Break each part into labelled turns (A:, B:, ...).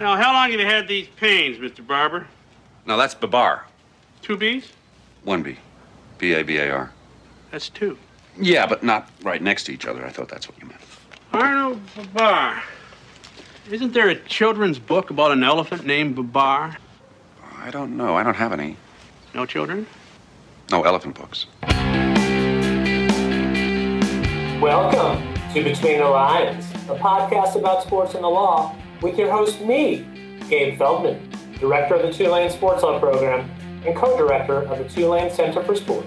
A: Now, how long have you had these pains, Mr. Barber?
B: No, that's Babar.
A: Two B's?
B: One B. B A B A R.
A: That's two.
B: Yeah, but not right next to each other. I thought that's what you meant.
A: Arnold Babar. Isn't there a children's book about an elephant named Babar?
B: I don't know. I don't have any.
A: No children?
B: No elephant books.
C: Welcome to Between the Lines, a podcast about sports and the law with your host, me, Gabe Feldman, director of the Tulane Sports Law program and co director of the Tulane Center for Sport.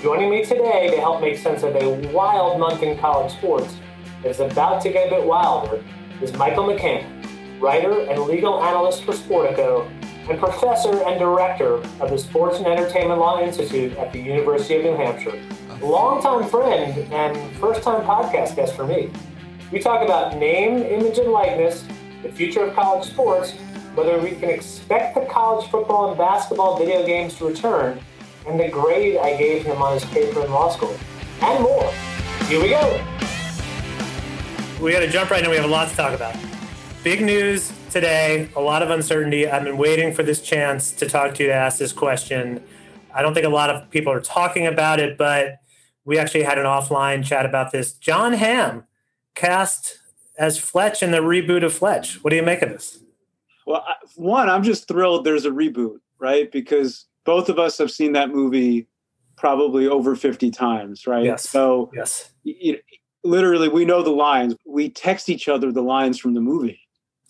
C: Joining me today to help make sense of a wild month in college sports that is about to get a bit wilder is Michael McCann, writer and legal analyst for Sportico and professor and director of the Sports and Entertainment Law Institute at the University of New Hampshire. Longtime friend and first time podcast guest for me. We talk about name, image, and likeness, the future of college sports, whether we can expect the college football and basketball video games to return, and the grade I gave him on his paper in law school, and more. Here we go.
D: We got to jump right in. We have a lot to talk about. Big news today, a lot of uncertainty. I've been waiting for this chance to talk to you to ask this question. I don't think a lot of people are talking about it, but we actually had an offline chat about this. Jon Hamm cast as Fletch in the reboot of Fletch. What do you make of this?
E: Well, one, I'm just thrilled there's a reboot, right? Because both of us have seen that movie probably over 50 times, right?
D: Yes.
E: So,
D: yes.
E: You, literally, we know the lines. We text each other the lines from the movie.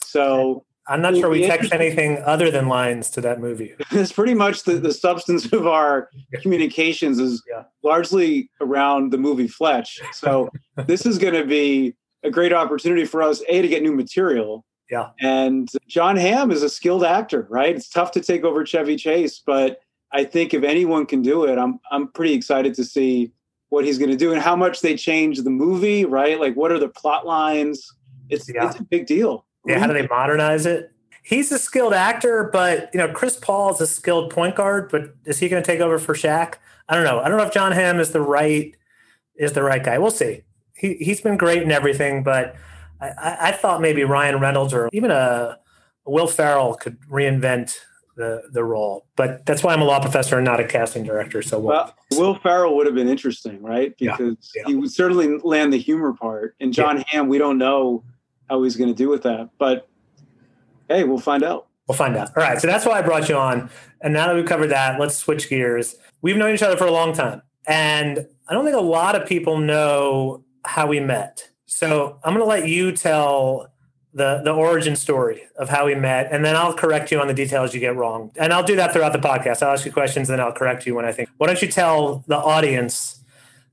E: So,
D: I'm not sure we text anything other than lines to that movie.
E: It's pretty much the, the substance of our communications is
D: yeah.
E: largely around the movie Fletch. So this is going to be a great opportunity for us, A, to get new material.
D: Yeah.
E: And Jon Hamm is a skilled actor, right? It's tough to take over Chevy Chase, but I think if anyone can do it, I'm I'm pretty excited to see what he's going to do and how much they change the movie, right? Like what are the plot lines? It's
D: yeah.
E: it's a big deal.
D: Yeah, how do they modernize it? He's a skilled actor, but you know, Chris Paul is a skilled point guard. But is he going to take over for Shaq? I don't know. I don't know if Jon Hamm is the right is the right guy. We'll see. He he's been great in everything, but I, I thought maybe Ryan Reynolds or even a, Will Ferrell could reinvent the the role. But that's why I'm a law professor and not a casting director. So we'll,
E: well, Will Ferrell would have been interesting, right? Because
D: yeah, yeah.
E: he would certainly land the humor part. And Jon
D: Yeah.
E: Hamm, we don't know how he's going to do with that, but hey, we'll find out.
D: We'll find out. All right. So that's why I brought you on. And now that we've covered that, let's switch gears. We've known each other for a long time. And I don't think a lot of people know how we met. So I'm going to let you tell the, the origin story of how we met. And then I'll correct you on the details you get wrong. And I'll do that throughout the podcast. I'll ask you questions, and then I'll correct you when I think. Why don't you tell the audience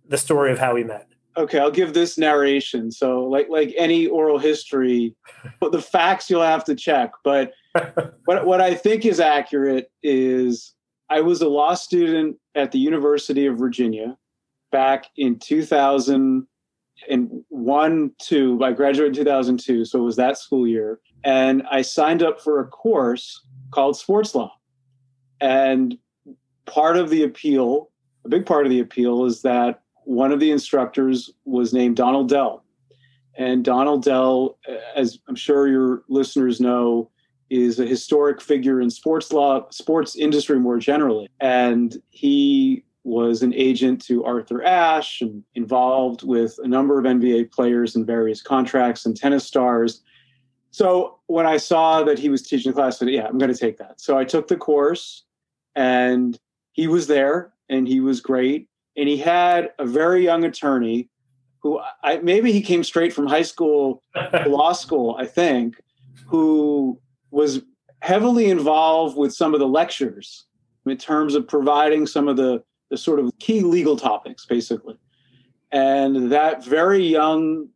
D: the story of how we met?
E: Okay, I'll give this narration. So, like like any oral history, but the facts you'll have to check. But what what I think is accurate is I was a law student at the University of Virginia back in 2001 two. I graduated in 2002, so it was that school year, and I signed up for a course called sports law. And part of the appeal, a big part of the appeal, is that one of the instructors was named Donald Dell. And Donald Dell, as I'm sure your listeners know, is a historic figure in sports law, sports industry more generally. And he was an agent to Arthur Ashe and involved with a number of NBA players and various contracts and tennis stars. So when I saw that he was teaching the class, I said, yeah, I'm going to take that. So I took the course and he was there and he was great and he had a very young attorney who I, maybe he came straight from high school to law school, I think, who was heavily involved with some of the lectures in terms of providing some of the, the sort of key legal topics, basically. And that very young,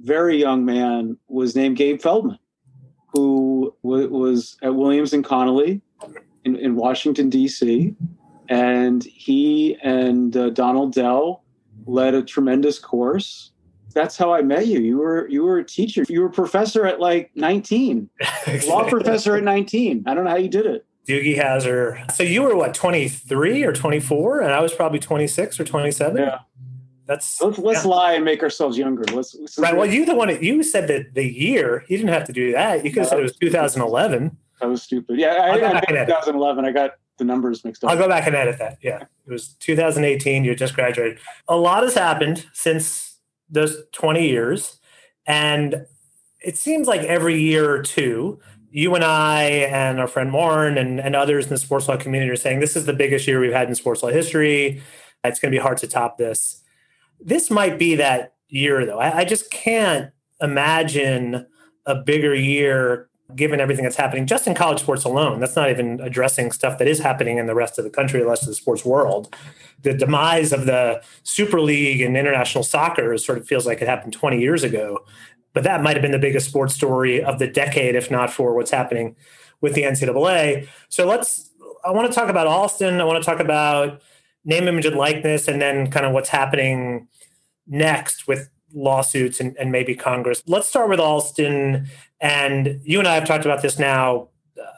E: very young man was named Gabe Feldman, who w- was at Williams and Connolly in, in Washington, D.C and he and uh, Donald Dell led a tremendous course. That's how I met you. You were you were a teacher. You were a professor at like 19. Law professor at 19. I don't know how you did it.
D: Doogie Howser. So you were what, 23 or 24? And I was probably 26 or 27?
E: Yeah.
D: That's
E: let's let's
D: yeah.
E: lie and make ourselves younger. Let's
D: right. Well, you the one that you said that the year. You didn't have to do that. You could have said it was 2011.
E: That was stupid. Yeah, I, I, I 2011. I got the numbers mixed up.
D: I'll go back and edit that. Yeah, it was 2018. You just graduated. A lot has happened since those 20 years, and it seems like every year or two, you and I and our friend Warren and, and others in the sports law community are saying this is the biggest year we've had in sports law history. It's going to be hard to top this. This might be that year, though. I, I just can't imagine a bigger year given everything that's happening just in college sports alone. That's not even addressing stuff that is happening in the rest of the country, the rest of the sports world. The demise of the Super League and international soccer sort of feels like it happened 20 years ago. But that might have been the biggest sports story of the decade, if not for what's happening with the NCAA. So let's, I want to talk about Alston. I want to talk about name, image, and likeness, and then kind of what's happening next with lawsuits and, and maybe Congress. Let's start with Alston. And you and I have talked about this now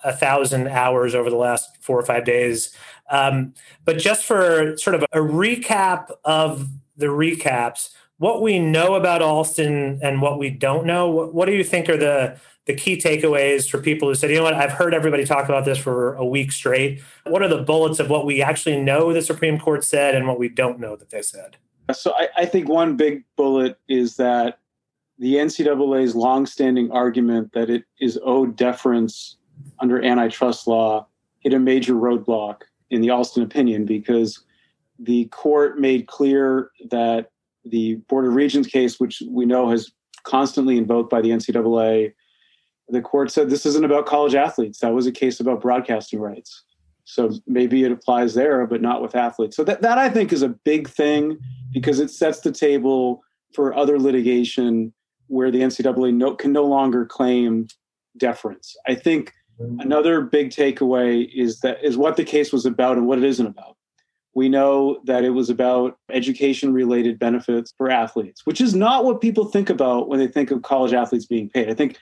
D: a thousand hours over the last four or five days. Um, but just for sort of a recap of the recaps, what we know about Alston and what we don't know, what, what do you think are the the key takeaways for people who said, you know what, I've heard everybody talk about this for a week straight. What are the bullets of what we actually know the Supreme Court said and what we don't know that they said?
E: So I, I think one big bullet is that the NCAA's longstanding argument that it is owed deference under antitrust law hit a major roadblock in the Alston opinion because the court made clear that the Board of Regents case, which we know has constantly invoked by the NCAA, the court said this isn't about college athletes. That was a case about broadcasting rights. So maybe it applies there, but not with athletes. So that, that I think is a big thing because it sets the table for other litigation where the NCAA no, can no longer claim deference. I think mm-hmm. another big takeaway is that is what the case was about and what it isn't about. We know that it was about education related benefits for athletes, which is not what people think about when they think of college athletes being paid. I think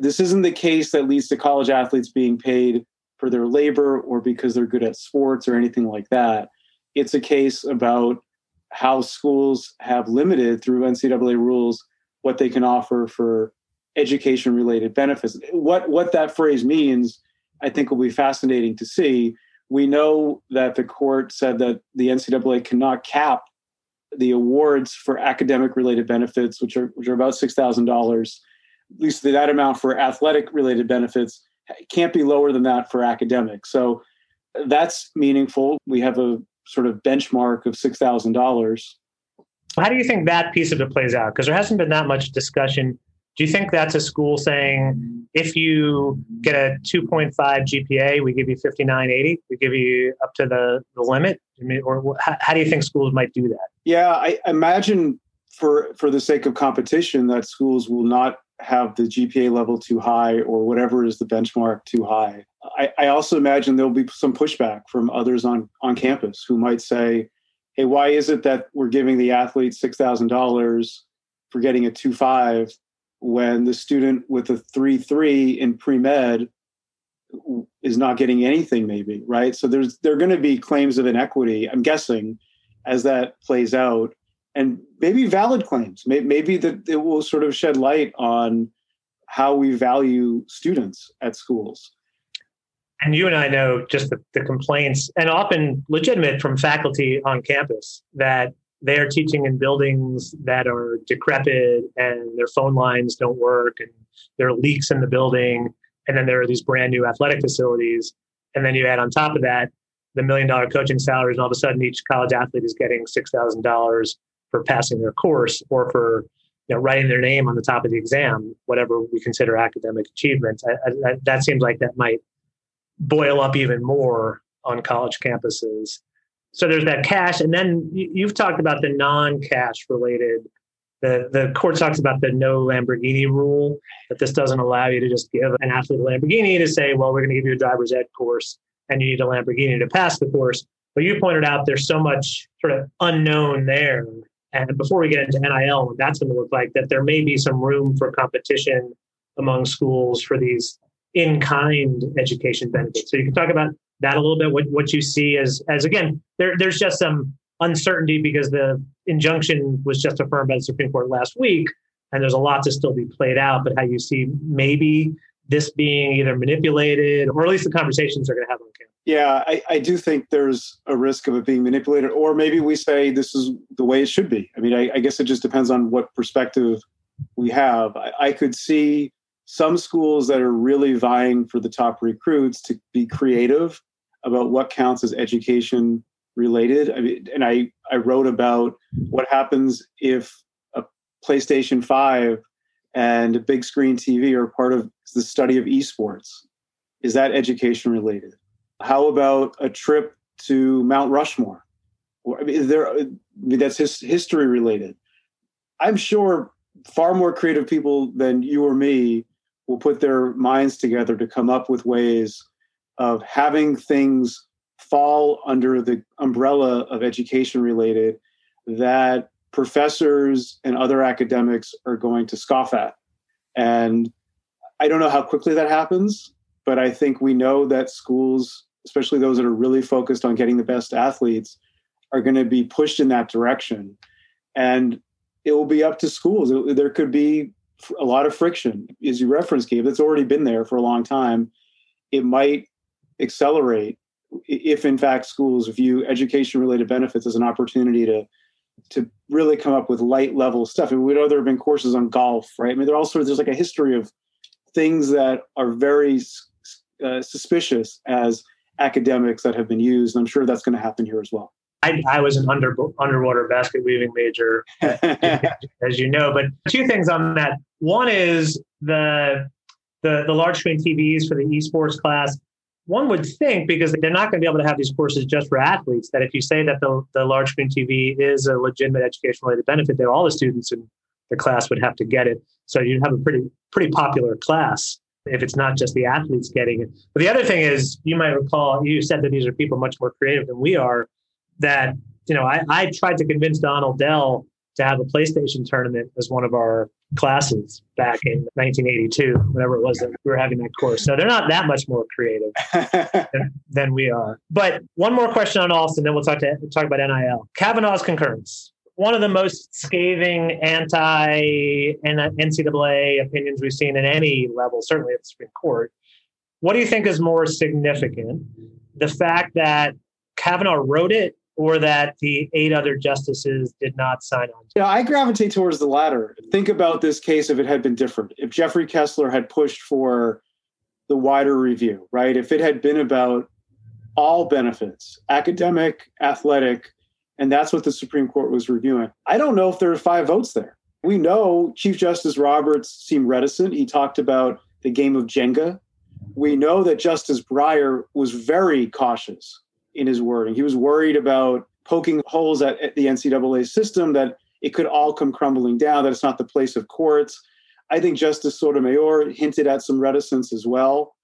E: this isn't the case that leads to college athletes being paid for their labor or because they're good at sports or anything like that. It's a case about how schools have limited through NCAA rules what they can offer for education related benefits. What what that phrase means, I think will be fascinating to see. We know that the court said that the NCAA cannot cap the awards for academic related benefits, which are which are about six thousand dollars, at least that amount for athletic related benefits can't be lower than that for academic. So that's meaningful. We have a sort of benchmark of six thousand dollars.
D: How do you think that piece of it plays out? Because there hasn't been that much discussion. Do you think that's a school saying if you get a 2.5 GPA, we give you 5980, we give you up to the, the limit? I mean, or how, how do you think schools might do that?
E: Yeah, I imagine for for the sake of competition that schools will not have the GPA level too high or whatever is the benchmark too high. I, I, also imagine there'll be some pushback from others on, on campus who might say, hey, why is it that we're giving the athlete $6,000 for getting a 2.5 when the student with a 3-3 in pre-med is not getting anything maybe, right? So there's there are going to be claims of inequity, I'm guessing, as that plays out and maybe valid claims. Maybe that it will sort of shed light on how we value students at schools.
D: And you and I know just the, the complaints, and often legitimate from faculty on campus, that they are teaching in buildings that are decrepit and their phone lines don't work and there are leaks in the building. And then there are these brand new athletic facilities. And then you add on top of that the million dollar coaching salaries, and all of a sudden each college athlete is getting $6,000 for passing their course or for you know, writing their name on the top of the exam, whatever we consider academic achievement. I, I, that seems like that might boil up even more on college campuses. So there's that cash, and then you've talked about the non-cash related. The the court talks about the no Lamborghini rule that this doesn't allow you to just give an athlete a Lamborghini to say, well, we're going to give you a driver's ed course, and you need a Lamborghini to pass the course. But you pointed out there's so much sort of unknown there and before we get into NIL, what that's going to look like, that there may be some room for competition among schools for these in-kind education benefits. So you can talk about that a little bit. What what you see as as again, there there's just some uncertainty because the injunction was just affirmed by the Supreme Court last week, and there's a lot to still be played out. But how you see maybe this being either manipulated, or at least the conversations are going to have on campus.
E: Yeah, I, I, do think there's a risk of it being manipulated, or maybe we say this is the way it should be. I mean, I, I guess it just depends on what perspective we have. I, I could see some schools that are really vying for the top recruits to be creative about what counts as education related. I mean, and I, I wrote about what happens if a PlayStation 5 and a big screen TV are part of the study of esports. Is that education related? How about a trip to Mount Rushmore? I mean, there, I mean, that's his, history related. I'm sure far more creative people than you or me will put their minds together to come up with ways of having things fall under the umbrella of education related that professors and other academics are going to scoff at. And I don't know how quickly that happens, but I think we know that schools, especially those that are really focused on getting the best athletes, are going to be pushed in that direction. And it will be up to schools. There could be a lot of friction, as you referenced, Gabe. That's already been there for a long time. It might accelerate if, in fact, schools view education-related benefits as an opportunity to to really come up with light level stuff. And we know there have been courses on golf, right? I mean, there are all sorts. There's like a history of things that are very uh, suspicious as academics that have been used. I'm sure that's going to happen here as well.
D: I, I was an under, underwater basket weaving major, as you know. But two things on that. One is the the, the large screen TVs for the esports class. One would think because they're not going to be able to have these courses just for athletes. That if you say that the, the large screen TV is a legitimate education related benefit, that all the students in the class would have to get it. So you'd have a pretty pretty popular class if it's not just the athletes getting it. But the other thing is, you might recall, you said that these are people much more creative than we are that you know I, I tried to convince Donald Dell to have a PlayStation tournament as one of our classes back in 1982, whenever it was that we were having that course. So they're not that much more creative than, than, we are. But one more question on Alston, then we'll talk to talk about NIL. Kavanaugh's concurrence. One of the most scathing anti NCAA opinions we've seen in any level, certainly at the Supreme Court. What do you think is more significant? The fact that Kavanaugh wrote it or that the eight other justices did not sign on.
E: Yeah, I gravitate towards the latter. Think about this case if it had been different. If Jeffrey Kessler had pushed for the wider review, right? If it had been about all benefits, academic, athletic, and that's what the Supreme Court was reviewing. I don't know if there are five votes there. We know Chief Justice Roberts seemed reticent. He talked about the game of Jenga. We know that Justice Breyer was very cautious in his wording. He was worried about poking holes at, at the NCAA system, that it could all come crumbling down, that it's not the place of courts. I think Justice Sotomayor hinted at some reticence as well.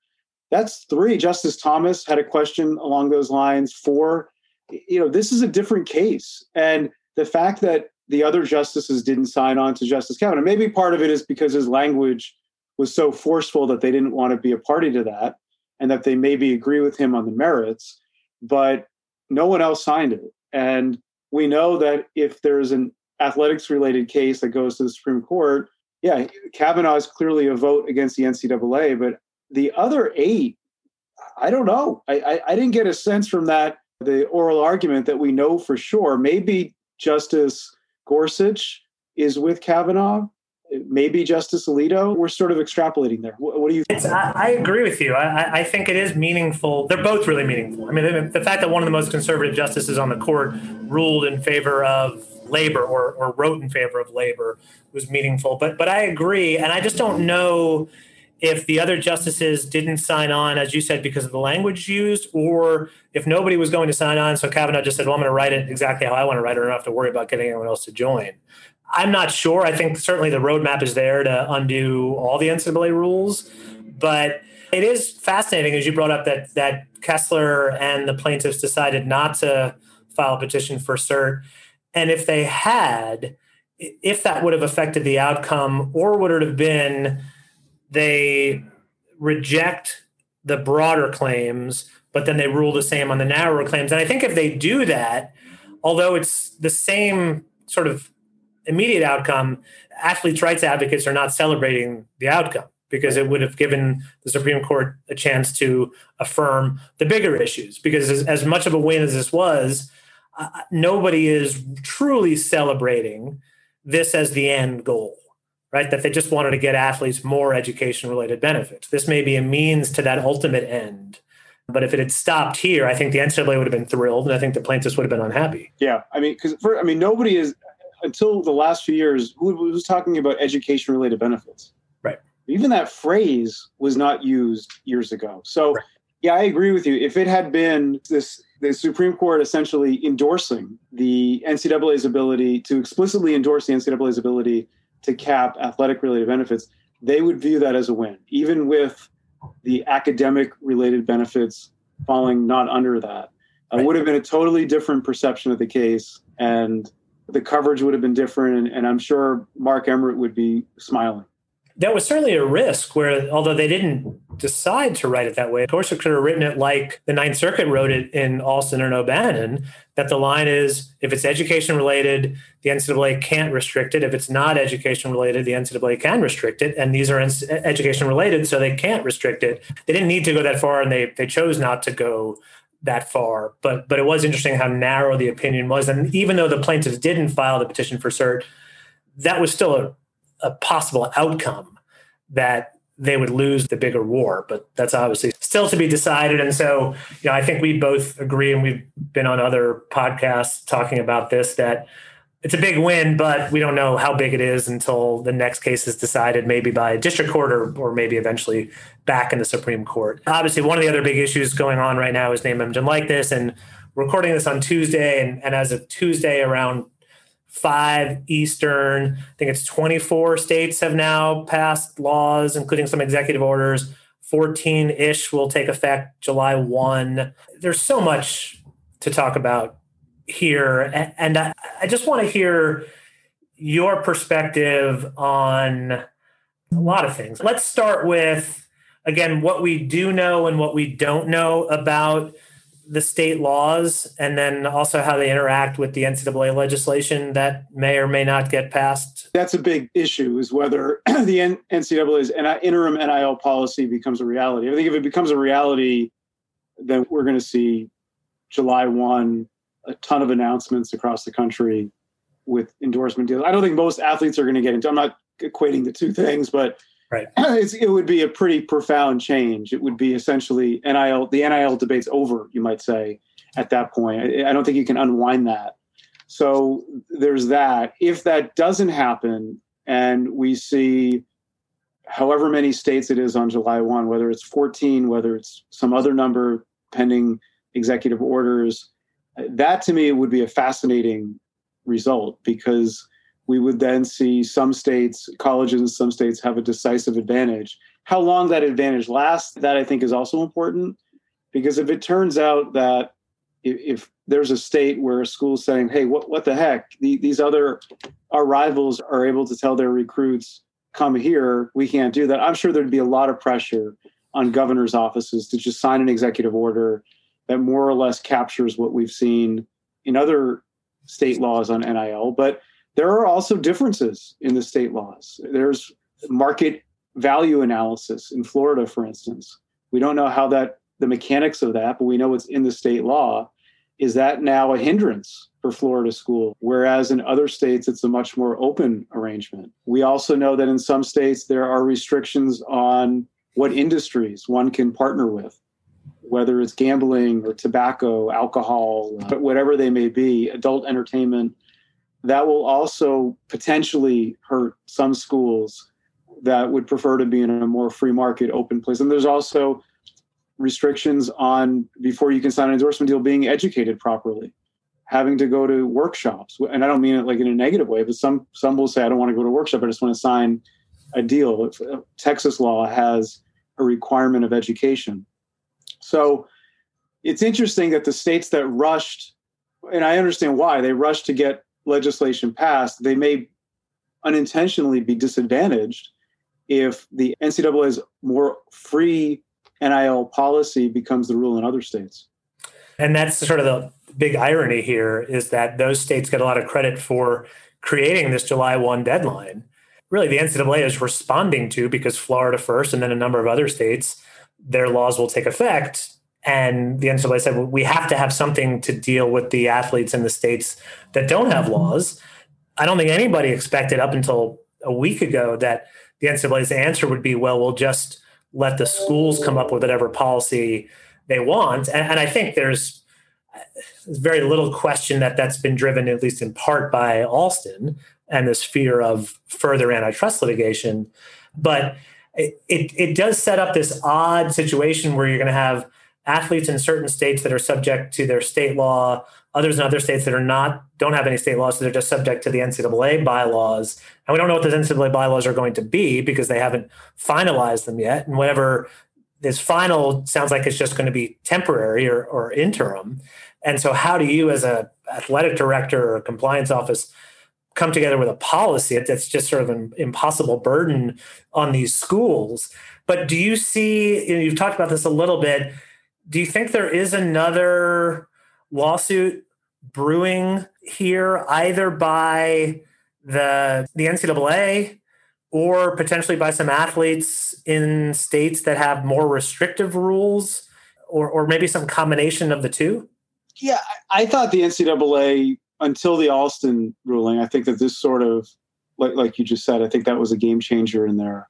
E: That's three. Justice Thomas had a question along those lines. Four, you know, this is a different case. And the fact that the other justices didn't sign on to Justice Kavanaugh, maybe part of it is because his language was so forceful that they didn't want to be a party to that and that they maybe agree with him on the merits but no one else signed it. And we know that if there's an athletics related case that goes to the Supreme Court, yeah, Kavanaugh is clearly a vote against the NCAA, but the other eight, I don't know. I, I, I didn't get a sense from that, the oral argument that we know for sure. Maybe Justice Gorsuch is with Kavanaugh, maybe Justice Alito. We're sort of extrapolating there. What, what do you?
D: Think? I, I, agree with you. I, I, think it is meaningful. They're both really meaningful. I mean, the, fact that one of the most conservative justices on the court ruled in favor of labor or, or wrote in favor of labor was meaningful. But but I agree, and I just don't know if the other justices didn't sign on, as you said, because of the language used, or if nobody was going to sign on, so Kavanaugh just said, "Well, I'm going to write it exactly how I want to write it. I don't have to worry about getting anyone else to join." I'm not sure. I think certainly the roadmap is there to undo all the NCAA rules, but it is fascinating as you brought up that that Kessler and the plaintiffs decided not to file a petition for cert, and if they had, if that would have affected the outcome, or would it have been they reject the broader claims, but then they rule the same on the narrower claims? And I think if they do that, although it's the same sort of immediate outcome, athletes' rights advocates are not celebrating the outcome because it would have given the Supreme Court a chance to affirm the bigger issues. Because as, as much of a win as this was, uh, nobody is truly celebrating this as the end goal, right? That they just wanted to get athletes more education related benefits. This may be a means to that ultimate end. But if it had stopped here, I think the NCAA would have been thrilled, and I think the plaintiffs would have been unhappy.
E: Yeah, I mean, because I mean, nobody is until the last few years who was talking about education related benefits.
D: Right.
E: Even that phrase was not used years ago. So, right. yeah, I agree with you. If it had been this, the Supreme Court essentially endorsing the NCAA's ability to explicitly endorse the NCAA's ability to cap athletic related benefits, they would view that as a win, even with the academic related benefits falling not under that. It would have been a totally different perception of the case. And the coverage would have been different, and, and I'm sure Mark Emmert would be smiling.
D: That was certainly a risk where, although they didn't decide to write it that way, it could have written it like the Ninth Circuit wrote it in Alston and O'Bannon, that the line is if it's education related, the NCAA can't restrict it. If it's not education related, the NCAA can restrict it. And these are education related, so they can't restrict it. They didn't need to go that far, and they, they chose not to go that far. But but it was interesting how narrow the opinion was, and even though the plaintiffs didn't file the petition for cert, that was still a, a possible outcome that they would lose the bigger war. But that's obviously still to be decided. And so, you know, I think we both agree, and we've been on other podcasts talking about this that it's a big win, but we don't know how big it is until the next case is decided, maybe by a district court or, or maybe eventually back in the Supreme Court. Obviously, one of the other big issues going on right now is name, image, and likeness. And recording this on Tuesday, and, and as of Tuesday around 5 Eastern, I think it's 24 states have now passed laws, including some executive orders. 14 ish will take effect July 1. There's so much to talk about here. And I, just want to hear your perspective on a lot of things. Let's start with, again, what we do know and what we don't know about the state laws, and then also how they interact with the NCAA legislation that may or may not get passed.
E: That's a big issue, is whether the NCAA's interim NIL policy becomes a reality. I think if it becomes a reality, then we're going to see July 1 a ton of announcements across the country with endorsement deals. I don't think most athletes are going to get into. I'm not equating the two things, but
D: right,
E: it would be a pretty profound change. It would be essentially NIL. The NIL debate's over, you might say, at that point. I, I don't think you can unwind that. So there's that. If that doesn't happen, and we see however many states it is on July 1, whether it's 14, whether it's some other number pending executive orders, that to me would be a fascinating result because we would then see some states, colleges in some states have a decisive advantage. How long that advantage lasts, that I think is also important because if it turns out that if, there's a state where a school's saying, hey, what, what the heck, the, these other, our rivals are able to tell their recruits, come here, we can't do that. I'm sure there'd be a lot of pressure on governors' offices to just sign an executive order that more or less captures what we've seen in other state laws on NIL. But there are also differences in the state laws. There's market value analysis in Florida, for instance. We don't know how that the mechanics of that, but we know it's in the state law. Is that now a hindrance for Florida school? Whereas in other states, it's a much more open arrangement. We also know that in some states, there are restrictions on what industries one can partner with whether it's gambling or tobacco, alcohol, uh, whatever they may be, adult entertainment, that will also potentially hurt some schools that would prefer to be in a more free market, open place. And there's also restrictions on before you can sign an endorsement deal being educated properly having to go to workshops. And i don't mean it like in a negative way but some some will say i don't want to go to a workshop i just want to sign a deal. Texas law has a requirement of education so it's interesting that the states that rushed, and I understand why they rushed to get legislation passed, they may unintentionally be disadvantaged if the NCAA's more free NIL policy becomes the rule in other states.
D: And that's sort of the big irony here is that those states get a lot of credit for creating this July 1 deadline. Really, the NCAA is responding to because Florida first and then a number of other states, their laws will take effect. And the NCAA said, well, we have to have something to deal with the athletes in the states that don't have mm-hmm. laws. I don't think anybody expected up until a week ago that the NCAA's answer would be, well, we'll just let the schools come up with whatever policy they want. And, and I think there's, there's very little question that that's been driven, at least in part, by Alston and this fear of further antitrust litigation. But it, it, does set up this odd situation where you're going to have athletes in certain states that are subject to their state law, others in other states that are not, don't have any state laws, so they're just subject to the NCAA bylaws. And we don't know what those NCAA bylaws are going to be because they haven't finalized them yet. And whatever is final sounds like it's just going to be temporary or, or interim. And so, how do you, as a athletic director or compliance office, come together with a policy that's just sort of an impossible burden on these schools? But do you see? You know, you've talked about this a little bit. Do you think there is another lawsuit brewing here, either by the the NCAA or potentially by some athletes in states that have more restrictive rules, or or maybe some combination of the two?
E: Yeah, I thought the NCAA until the Alston ruling. I think that this sort of, like, like you just said, I think that was a game changer in their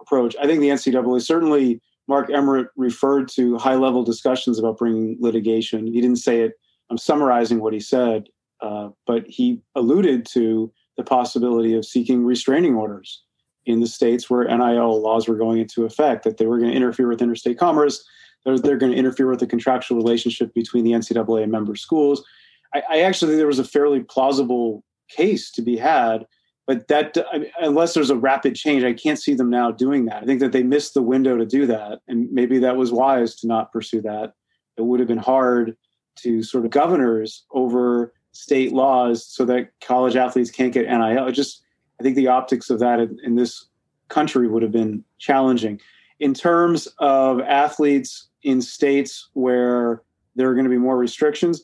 E: approach. I think the NCAA certainly. Mark Emmert referred to high level discussions about bringing litigation. He didn't say it. I'm summarizing what he said, uh, but he alluded to the possibility of seeking restraining orders in the states where NIL laws were going into effect, that they were going to interfere with interstate commerce, they're, they're going to interfere with the contractual relationship between the NCAA and member schools. I, I actually think there was a fairly plausible case to be had, but that I mean, unless there's a rapid change, I can't see them now doing that. I think that they missed the window to do that, and maybe that was wise to not pursue that. It would have been hard to sort of governors over state laws so that college athletes can't get NIL. It just I think the optics of that in, in this country would have been challenging. In terms of athletes in states where there are going to be more restrictions,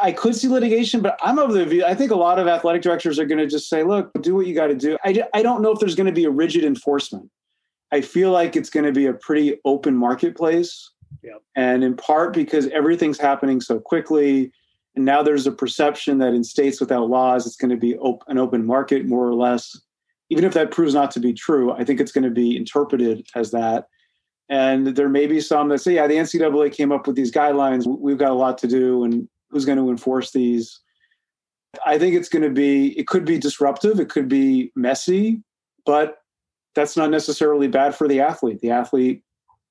E: I could see litigation, but I'm of the view. I think a lot of athletic directors are going to just say, "Look, do what you got to do." I, I don't know if there's going to be a rigid enforcement. I feel like it's going to be a pretty open marketplace,
D: Yep.
E: and in part because everything's happening so quickly, and now there's a perception that in states without laws, it's going to be op- an open market more or less. Even if that proves not to be true, I think it's going to be interpreted as that. And there may be some that say, "Yeah, the NCAA came up with these guidelines. We've got a lot to do, and who's going to enforce these?" I think it's going to be. It could be disruptive. It could be messy, but that's not necessarily bad for the athlete. The athlete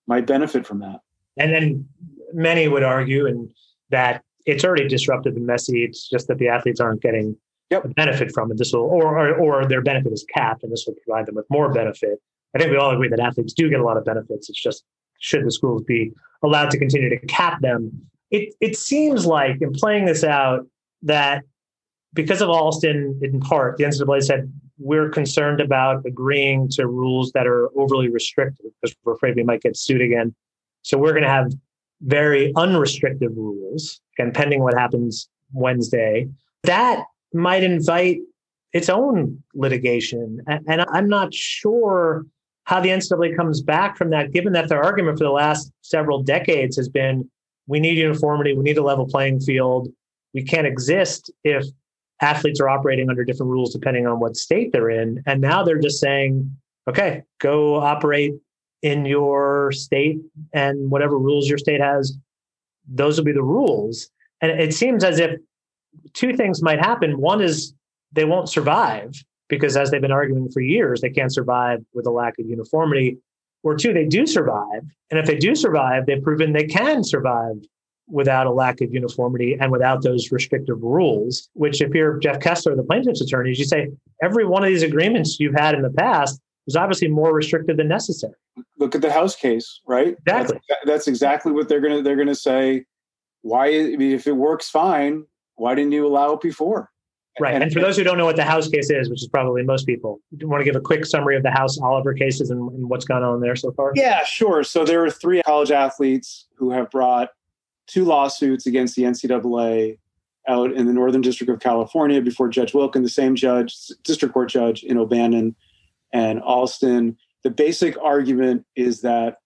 E: might benefit from that.
D: And then many would argue, and that it's already disruptive and messy. It's just that the athletes aren't getting
E: Yep.
D: benefit from it. This will, or, or or their benefit is capped, and this will provide them with more benefit. I think we all agree that athletes do get a lot of benefits. It's just should the schools be allowed to continue to cap them? It it seems like in playing this out that because of Alston, in part, the NCAA said we're concerned about agreeing to rules that are overly restrictive because we're afraid we might get sued again. So we're going to have very unrestrictive rules, and pending what happens Wednesday, that might invite its own litigation. And, I'm not sure how the NCAA comes back from that, given that their argument for the last several decades has been we need uniformity, we need a level playing field. We can't exist if athletes are operating under different rules depending on what state they're in. And now they're just saying, okay, go operate in your state and whatever rules your state has, those will be the rules. And it seems as if two things might happen. One is they won't survive because, as they've been arguing for years, they can't survive with a lack of uniformity. Or two, they do survive. And if they do survive, they've proven they can survive without a lack of uniformity and without those restrictive rules, which if you're Jeff Kessler, the plaintiff's attorneys, you say every one of these agreements you've had in the past was obviously more restrictive than necessary.
E: Look at the House case, right?
D: Exactly.
E: That's, that's exactly what they're gonna they're gonna say. Why? I mean, if it works fine, why didn't you allow it before?
D: Right. And, and for those who don't know what the House case is, which is probably most people, do you want to give a quick summary of the House Oliver cases and, and what's gone on there so far?
E: Yeah, sure. So there are three college athletes who have brought two lawsuits against the NCAA out in the Northern District of California before Judge Wilken, the same judge, district court judge in O'Bannon and Alston. The basic argument is that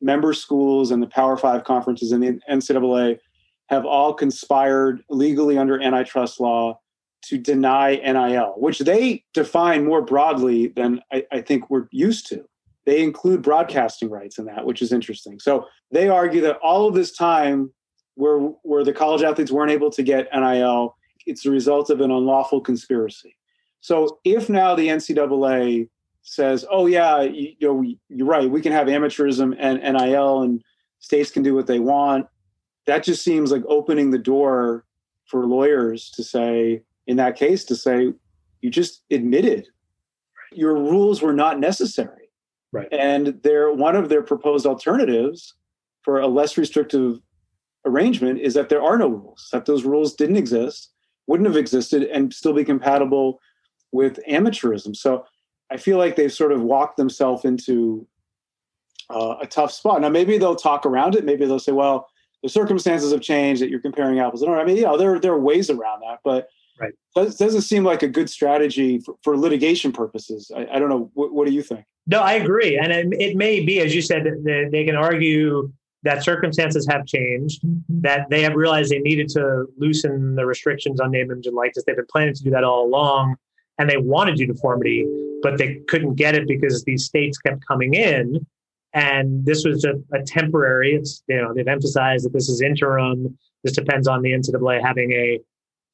E: member schools and the Power Five conferences in the NCAA have all conspired legally under antitrust law to deny NIL, which they define more broadly than I, I, think we're used to. They include broadcasting rights in that, which is interesting. So they argue that all of this time where where the college athletes weren't able to get NIL, it's the result of an unlawful conspiracy. So if now the NCAA says, "Oh yeah, you, you know, you're right, we can have amateurism and NIL, and states can do what they want," that just seems like opening the door for lawyers to say, in that case, to say, "You just admitted your rules were not necessary."
D: Right.
E: And they're one of their proposed alternatives for a less restrictive arrangement is that there are no rules, that those rules didn't exist, wouldn't have existed, and still be compatible with amateurism. So I feel like they've sort of walked themselves into uh, a tough spot. Now, maybe they'll talk around it. Maybe they'll say, well, the circumstances have changed that you're comparing apples and oranges. I mean, yeah, there, there are ways around that, but
D: right.
E: it doesn't seem like a good strategy for, for litigation purposes. I, I don't know. What, what, do you think?
D: No, I agree. And it, it may be, as you said, they, they can argue that circumstances have changed, mm-hmm. that they have realized they needed to loosen the restrictions on name, image, and likeness. They've been planning to do that all along, and they wanted uniformity, but they couldn't get it because these states kept coming in. And this was a, a temporary. It's you know they've emphasized that this is interim. This depends on the NCAA having a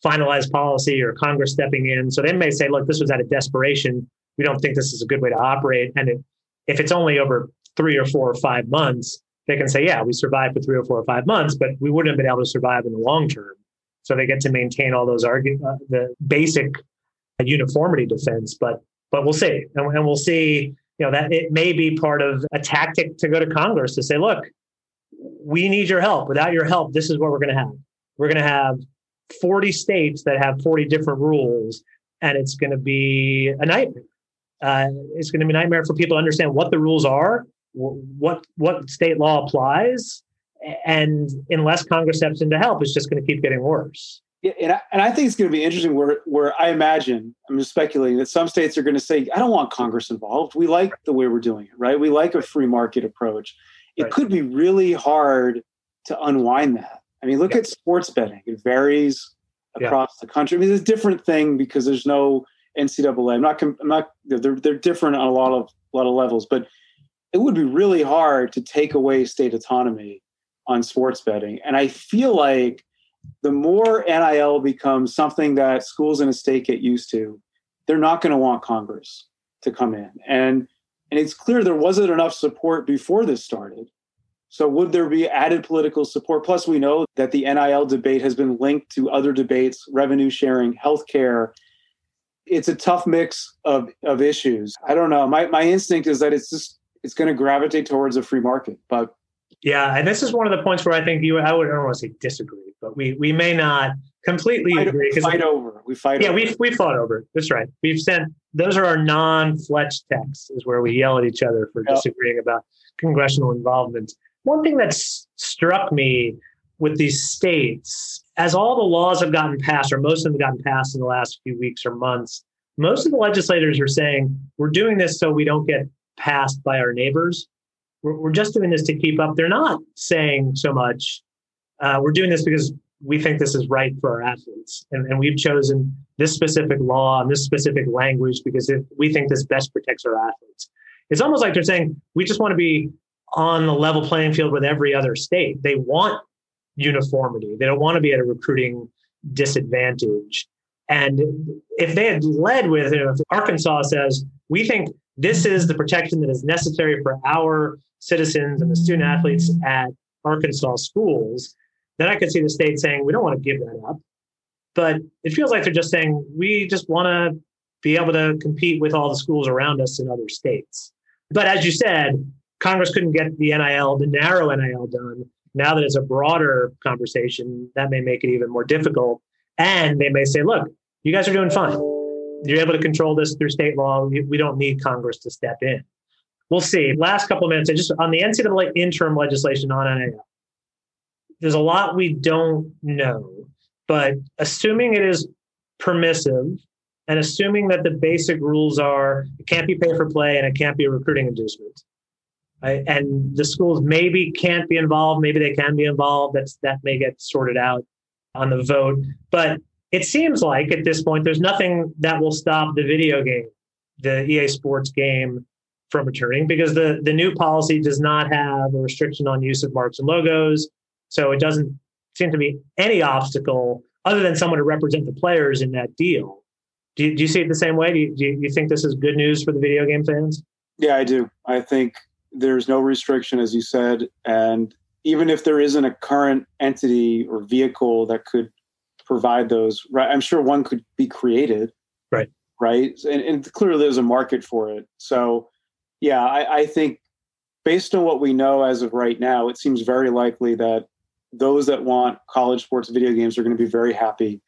D: finalized policy or Congress stepping in. So they may say, look, this was out of desperation. We don't think this is a good way to operate. And it, if it's only over three or four or five months, they can say, yeah, we survived for three or four or five months, but we wouldn't have been able to survive in the long term. So they get to maintain all those argu- uh, the basic uniformity defense, but but we'll see, and, and we'll see. You know that it may be part of a tactic to go to Congress to say, look, we need your help. Without your help, this is what we're going to have. We're going to have 40 states that have 40 different rules, and it's going to be a nightmare. Uh, it's going to be a nightmare for people to understand what the rules are what what state law applies and unless congress steps in to help it's just going to keep getting worse
E: yeah, and I, and I think it's going to be interesting where where I imagine I'm just speculating that some states are going to say I don't want Congress involved. We like the way we're doing it, right? We like a free market approach. It right. could be really hard to unwind that. I mean, look yeah. at sports betting; it varies across yeah. the country. I mean, it's a different thing because there's no NCAA. I'm not. I'm not. They're they're different on a lot of a lot of levels, but it would be really hard to take away state autonomy on sports betting. And I feel like the more NIL becomes something that schools in a state get used to, they're not going to want Congress to come in. And and it's clear there wasn't enough support before this started. So would there be added political support? Plus, we know that the NIL debate has been linked to other debates, revenue sharing, healthcare. It's a tough mix of, of issues. I don't know. My my instinct is that it's just it's going to gravitate towards a free market. But
D: yeah, and this is one of the points where I think you I would I don't want to say disagree, but we we may not completely
E: fight,
D: agree
E: fight over. We fight.
D: Yeah,
E: over.
D: we we fought over. That's right. We've sent those are our non-fletched texts, is where we yell at each other for yep. disagreeing about congressional involvement. One thing that's struck me with these states, as all the laws have gotten passed, or most of them have gotten passed in the last few weeks or months, most of the legislators are saying we're doing this so we don't get passed by our neighbors. We're, we're just doing this to keep up. They're not saying so much, uh, we're doing this because we think this is right for our athletes. And, and we've chosen this specific law and this specific language because we think this best protects our athletes. It's almost like they're saying, we just want to be on the level playing field with every other state. They want uniformity. They don't want to be at a recruiting disadvantage. And if they had led with, you know, if Arkansas says, we think this is the protection that is necessary for our citizens and the student athletes at Arkansas schools, then I could see the state saying, we don't want to give that up. But it feels like they're just saying, we just want to be able to compete with all the schools around us in other states. But as you said, Congress couldn't get the NIL, the narrow NIL done. Now that it's a broader conversation, that may make it even more difficult. And they may say, look, you guys are doing fine you're able to control this through state law. We don't need Congress to step in. We'll see. Last couple of minutes, just on the NCAA interim legislation on NIL. there's a lot we don't know, but assuming it is permissive and assuming that the basic rules are it can't be pay for play and it can't be a recruiting inducement. And the schools maybe can't be involved, maybe they can be involved. That's that may get sorted out on the vote. But it seems like at this point there's nothing that will stop the video game, the EA Sports game from returning because the, the new policy does not have a restriction on use of marks and logos. So it doesn't seem to be any obstacle other than someone to represent the players in that deal do you, do you see it the same way? Do you, do you think this is good news for the video game fans?
E: Yeah, I do. I think there's no restriction, as you said. And even if there isn't a current entity or vehicle that could provide those, right? I'm sure one could be created.
D: Right.
E: Right. And, and clearly there's a market for it. So, yeah, I, I think based on what we know as of right now, it seems very likely that those that want college sports video games are going to be very happy.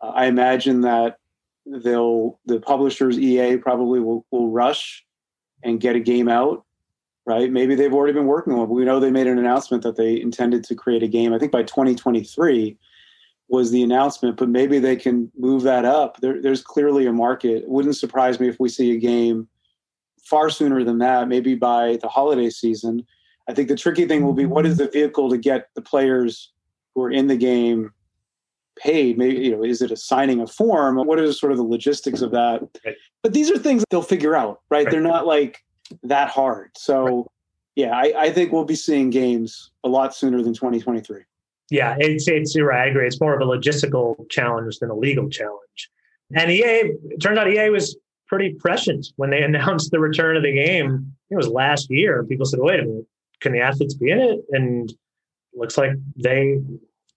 E: Uh, I imagine that they'll the publishers EA probably will, will rush and get a game out right? Maybe they've already been working on it we know they made an announcement that they intended to create a game. I think by 2023 was the announcement but maybe they can move that up. There, there's clearly a market. It wouldn't surprise me if we see a game far sooner than that maybe by the holiday season. I think the tricky thing will be what is the vehicle to get the players who are in the game paid? Maybe you know is it a signing a form? What are sort of the logistics of that? Right. but these are things they'll figure out right, right. they're not like that hard so right. yeah I, I, think we'll be seeing games a lot sooner than 2023
D: yeah it's it's you're right i agree it's more of a logistical challenge than a legal challenge and ea it turns out ea was pretty prescient when they announced the return of the game it was last year people said wait a minute can the athletes be in it and looks like they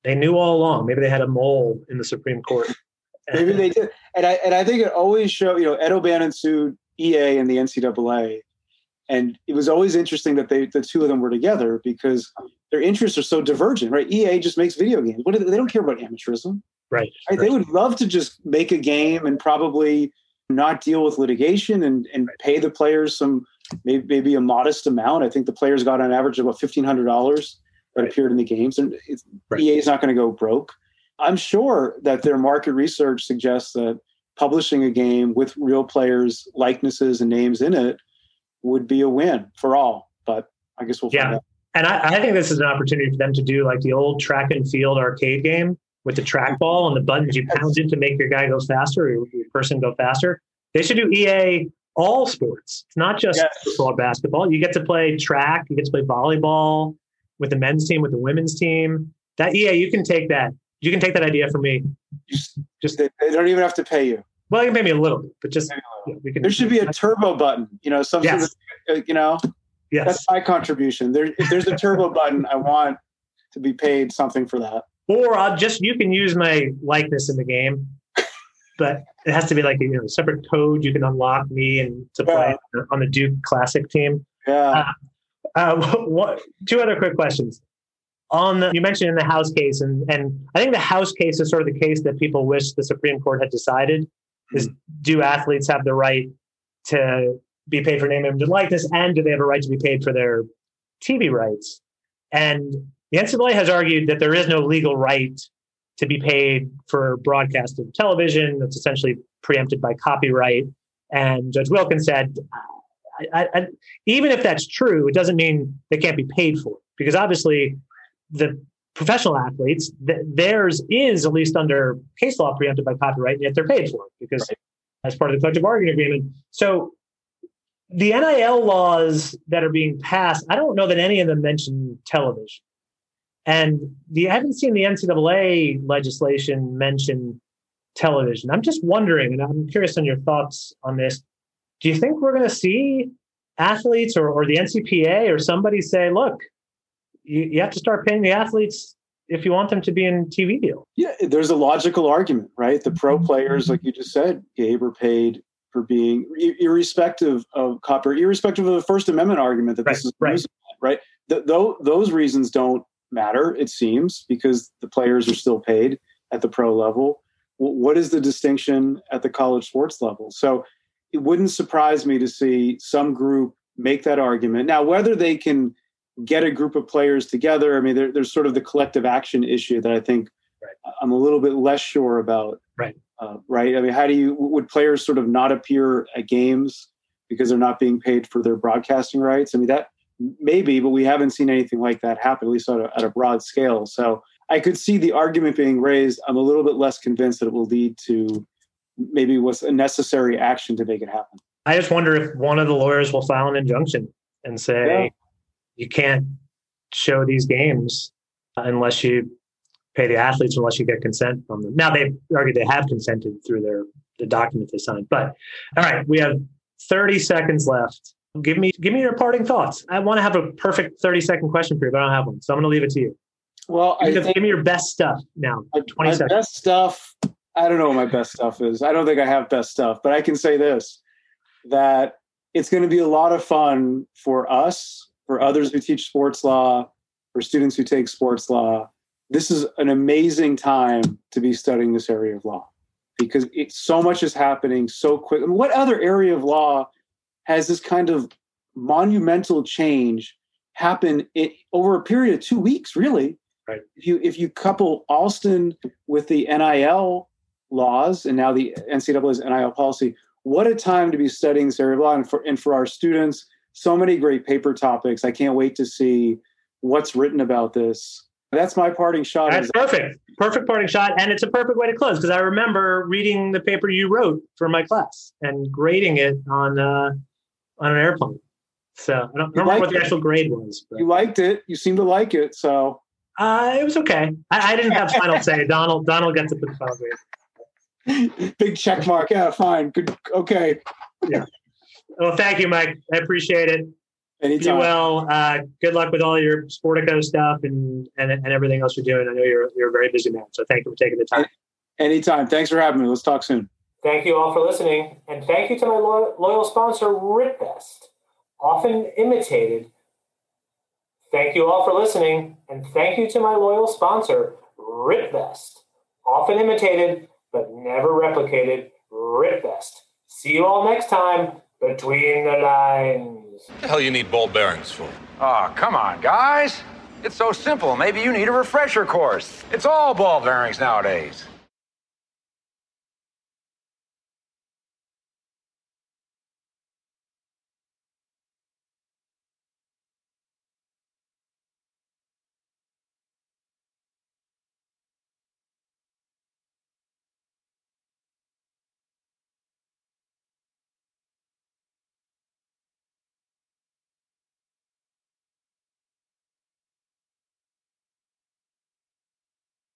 D: they knew all along. Maybe they had a mole in the Supreme Court.
E: Maybe they did. And I and I think it always showed, you know, Ed O'Bannon sued EA and the NCAA. And it was always interesting that they the two of them were together because their interests are so divergent, right? EA just makes video games. What do they, they don't care about amateurism.
D: Right,
E: right. They would love to just make a game and probably not deal with litigation and, and pay the players some maybe, maybe a modest amount. I think the players got on average about fifteen hundred dollars that right. appeared in the games. And right. EA is not going to go broke. I'm sure that their market research suggests that publishing a game with real players' likenesses and names in it would be a win for all. But I guess we'll yeah.
D: And I, I, think this is an opportunity for them to do like the old track and field arcade game with the trackball and the buttons you pound in to make your guy go faster or your person go faster. They should do EA all sports. It's not just yes. football, basketball. You get to play track, you get to play volleyball, with the men's team, with the women's team. That yeah, you can take that. You can take that idea from me.
E: Just, just they, they don't even have to pay you.
D: Well, you can pay a little bit, but just
E: yeah, we can. There should be a turbo button. You know, something. Yes. That, uh, you know, yes. that's my contribution. There, if there's a turbo button, I want to be paid something for that.
D: Or I'll just you can use my likeness in the game, but it has to be like a you know, separate code you can unlock me and to play yeah. on the Duke Classic team.
E: Yeah. Uh,
D: uh, what, two other quick questions. On the, you mentioned in the House case, and, and I think the House case is sort of the case that people wish the Supreme Court had decided. Is hmm. do athletes have the right to be paid for name, image, and likeness, and do they have a right to be paid for their TV rights? And the NCAA has argued that there is no legal right to be paid for broadcast of television. That's essentially preempted by copyright. And Judge Wilkins said, I, I, even if that's true, it doesn't mean they can't be paid for it because obviously the professional athletes, th- theirs is at least under case law preempted by copyright, yet they're paid for it because right. as part of the collective bargaining agreement. So the NIL laws that are being passed, I don't know that any of them mention television. And the, I haven't seen the NCAA legislation mention television. I'm just wondering, and I'm curious on your thoughts on this do you think we're going to see athletes or, or the NCPA or somebody say, look, you, you have to start paying the athletes if you want them to be in TV deal?
E: Yeah, there's a logical argument, right? The pro mm-hmm. players, like you just said, Gabe, are paid for being irrespective of copyright, irrespective of the First Amendment argument that right, this is right. right? Th- those reasons don't matter, it seems, because the players are still paid at the pro level. W- what is the distinction at the college sports level? So it wouldn't surprise me to see some group make that argument. Now, whether they can get a group of players together. I mean, there, there's sort of the collective action issue that I think
D: Right.
E: I'm a little bit less sure about.
D: Right.
E: Uh, right. I mean, how do you would players sort of not appear at games because they're not being paid for their broadcasting rights? I mean, that maybe, but we haven't seen anything like that happen, at least at a, at a broad scale. So I could see the argument being raised. I'm a little bit less convinced that it will lead to maybe what's a necessary action to make it happen.
D: I just wonder if one of the lawyers will file an injunction and say
E: Yeah.
D: You can't show these games unless you pay the athletes, unless you get consent from them. Now they argue they have consented through their the document they signed. But all right, we have 30 seconds left. Give me give me your parting thoughts. I want to have a perfect 30 second question for you, but I don't have one. So I'm going to leave it to you.
E: Well, I
D: Give, give me your best stuff now.
E: my,
D: 20
E: my
D: seconds.
E: best stuff. I don't know what my best stuff is. I don't think I have best stuff, but I can say this: that it's going to be a lot of fun for us, for others who teach sports law, for students who take sports law. This is an amazing time to be studying this area of law because it, so much is happening so quick. I mean, what other area of law has this kind of monumental change happen in, over a period of two weeks? Really,
D: Right.
E: if you if you couple Alston with the NIL laws and now the NCAA's NIL policy, what a time to be studying this area of law and for and for our students, so many great paper topics. I can't wait to see what's written about this. That's my parting shot.
D: That's perfect. Perfect parting shot. And it's a perfect way to close because I remember reading the paper you wrote for my class and grading it on uh, on an airplane. So I don't, I don't remember what the
E: it.
D: actual grade was. But,
E: you liked it. You seemed to like it. So
D: uh, it was okay. I, I didn't have final say. Donald Donald gets to put the final grade.
E: big check mark. Yeah, fine. Good. Okay.
D: Well, thank you, Mike. I appreciate it.
E: Anytime.
D: Be well. Uh, good luck with all your Sportico stuff and, and and everything else you're doing. I know you're you're a very busy man, so thank you for taking the time.
E: Anytime. Thanks for having me. Let's talk soon.
C: Thank you all for listening, and thank you to my lo- loyal sponsor, Ripvest, often imitated. Thank you all for listening, and thank you to my loyal sponsor, Ripvest, often imitated but never replicated. Ripvest. See you all next time between the lines.
F: the hell you need ball bearings for?
G: Oh, come on, guys. It's so simple. Maybe you need a refresher course. It's all ball bearings nowadays.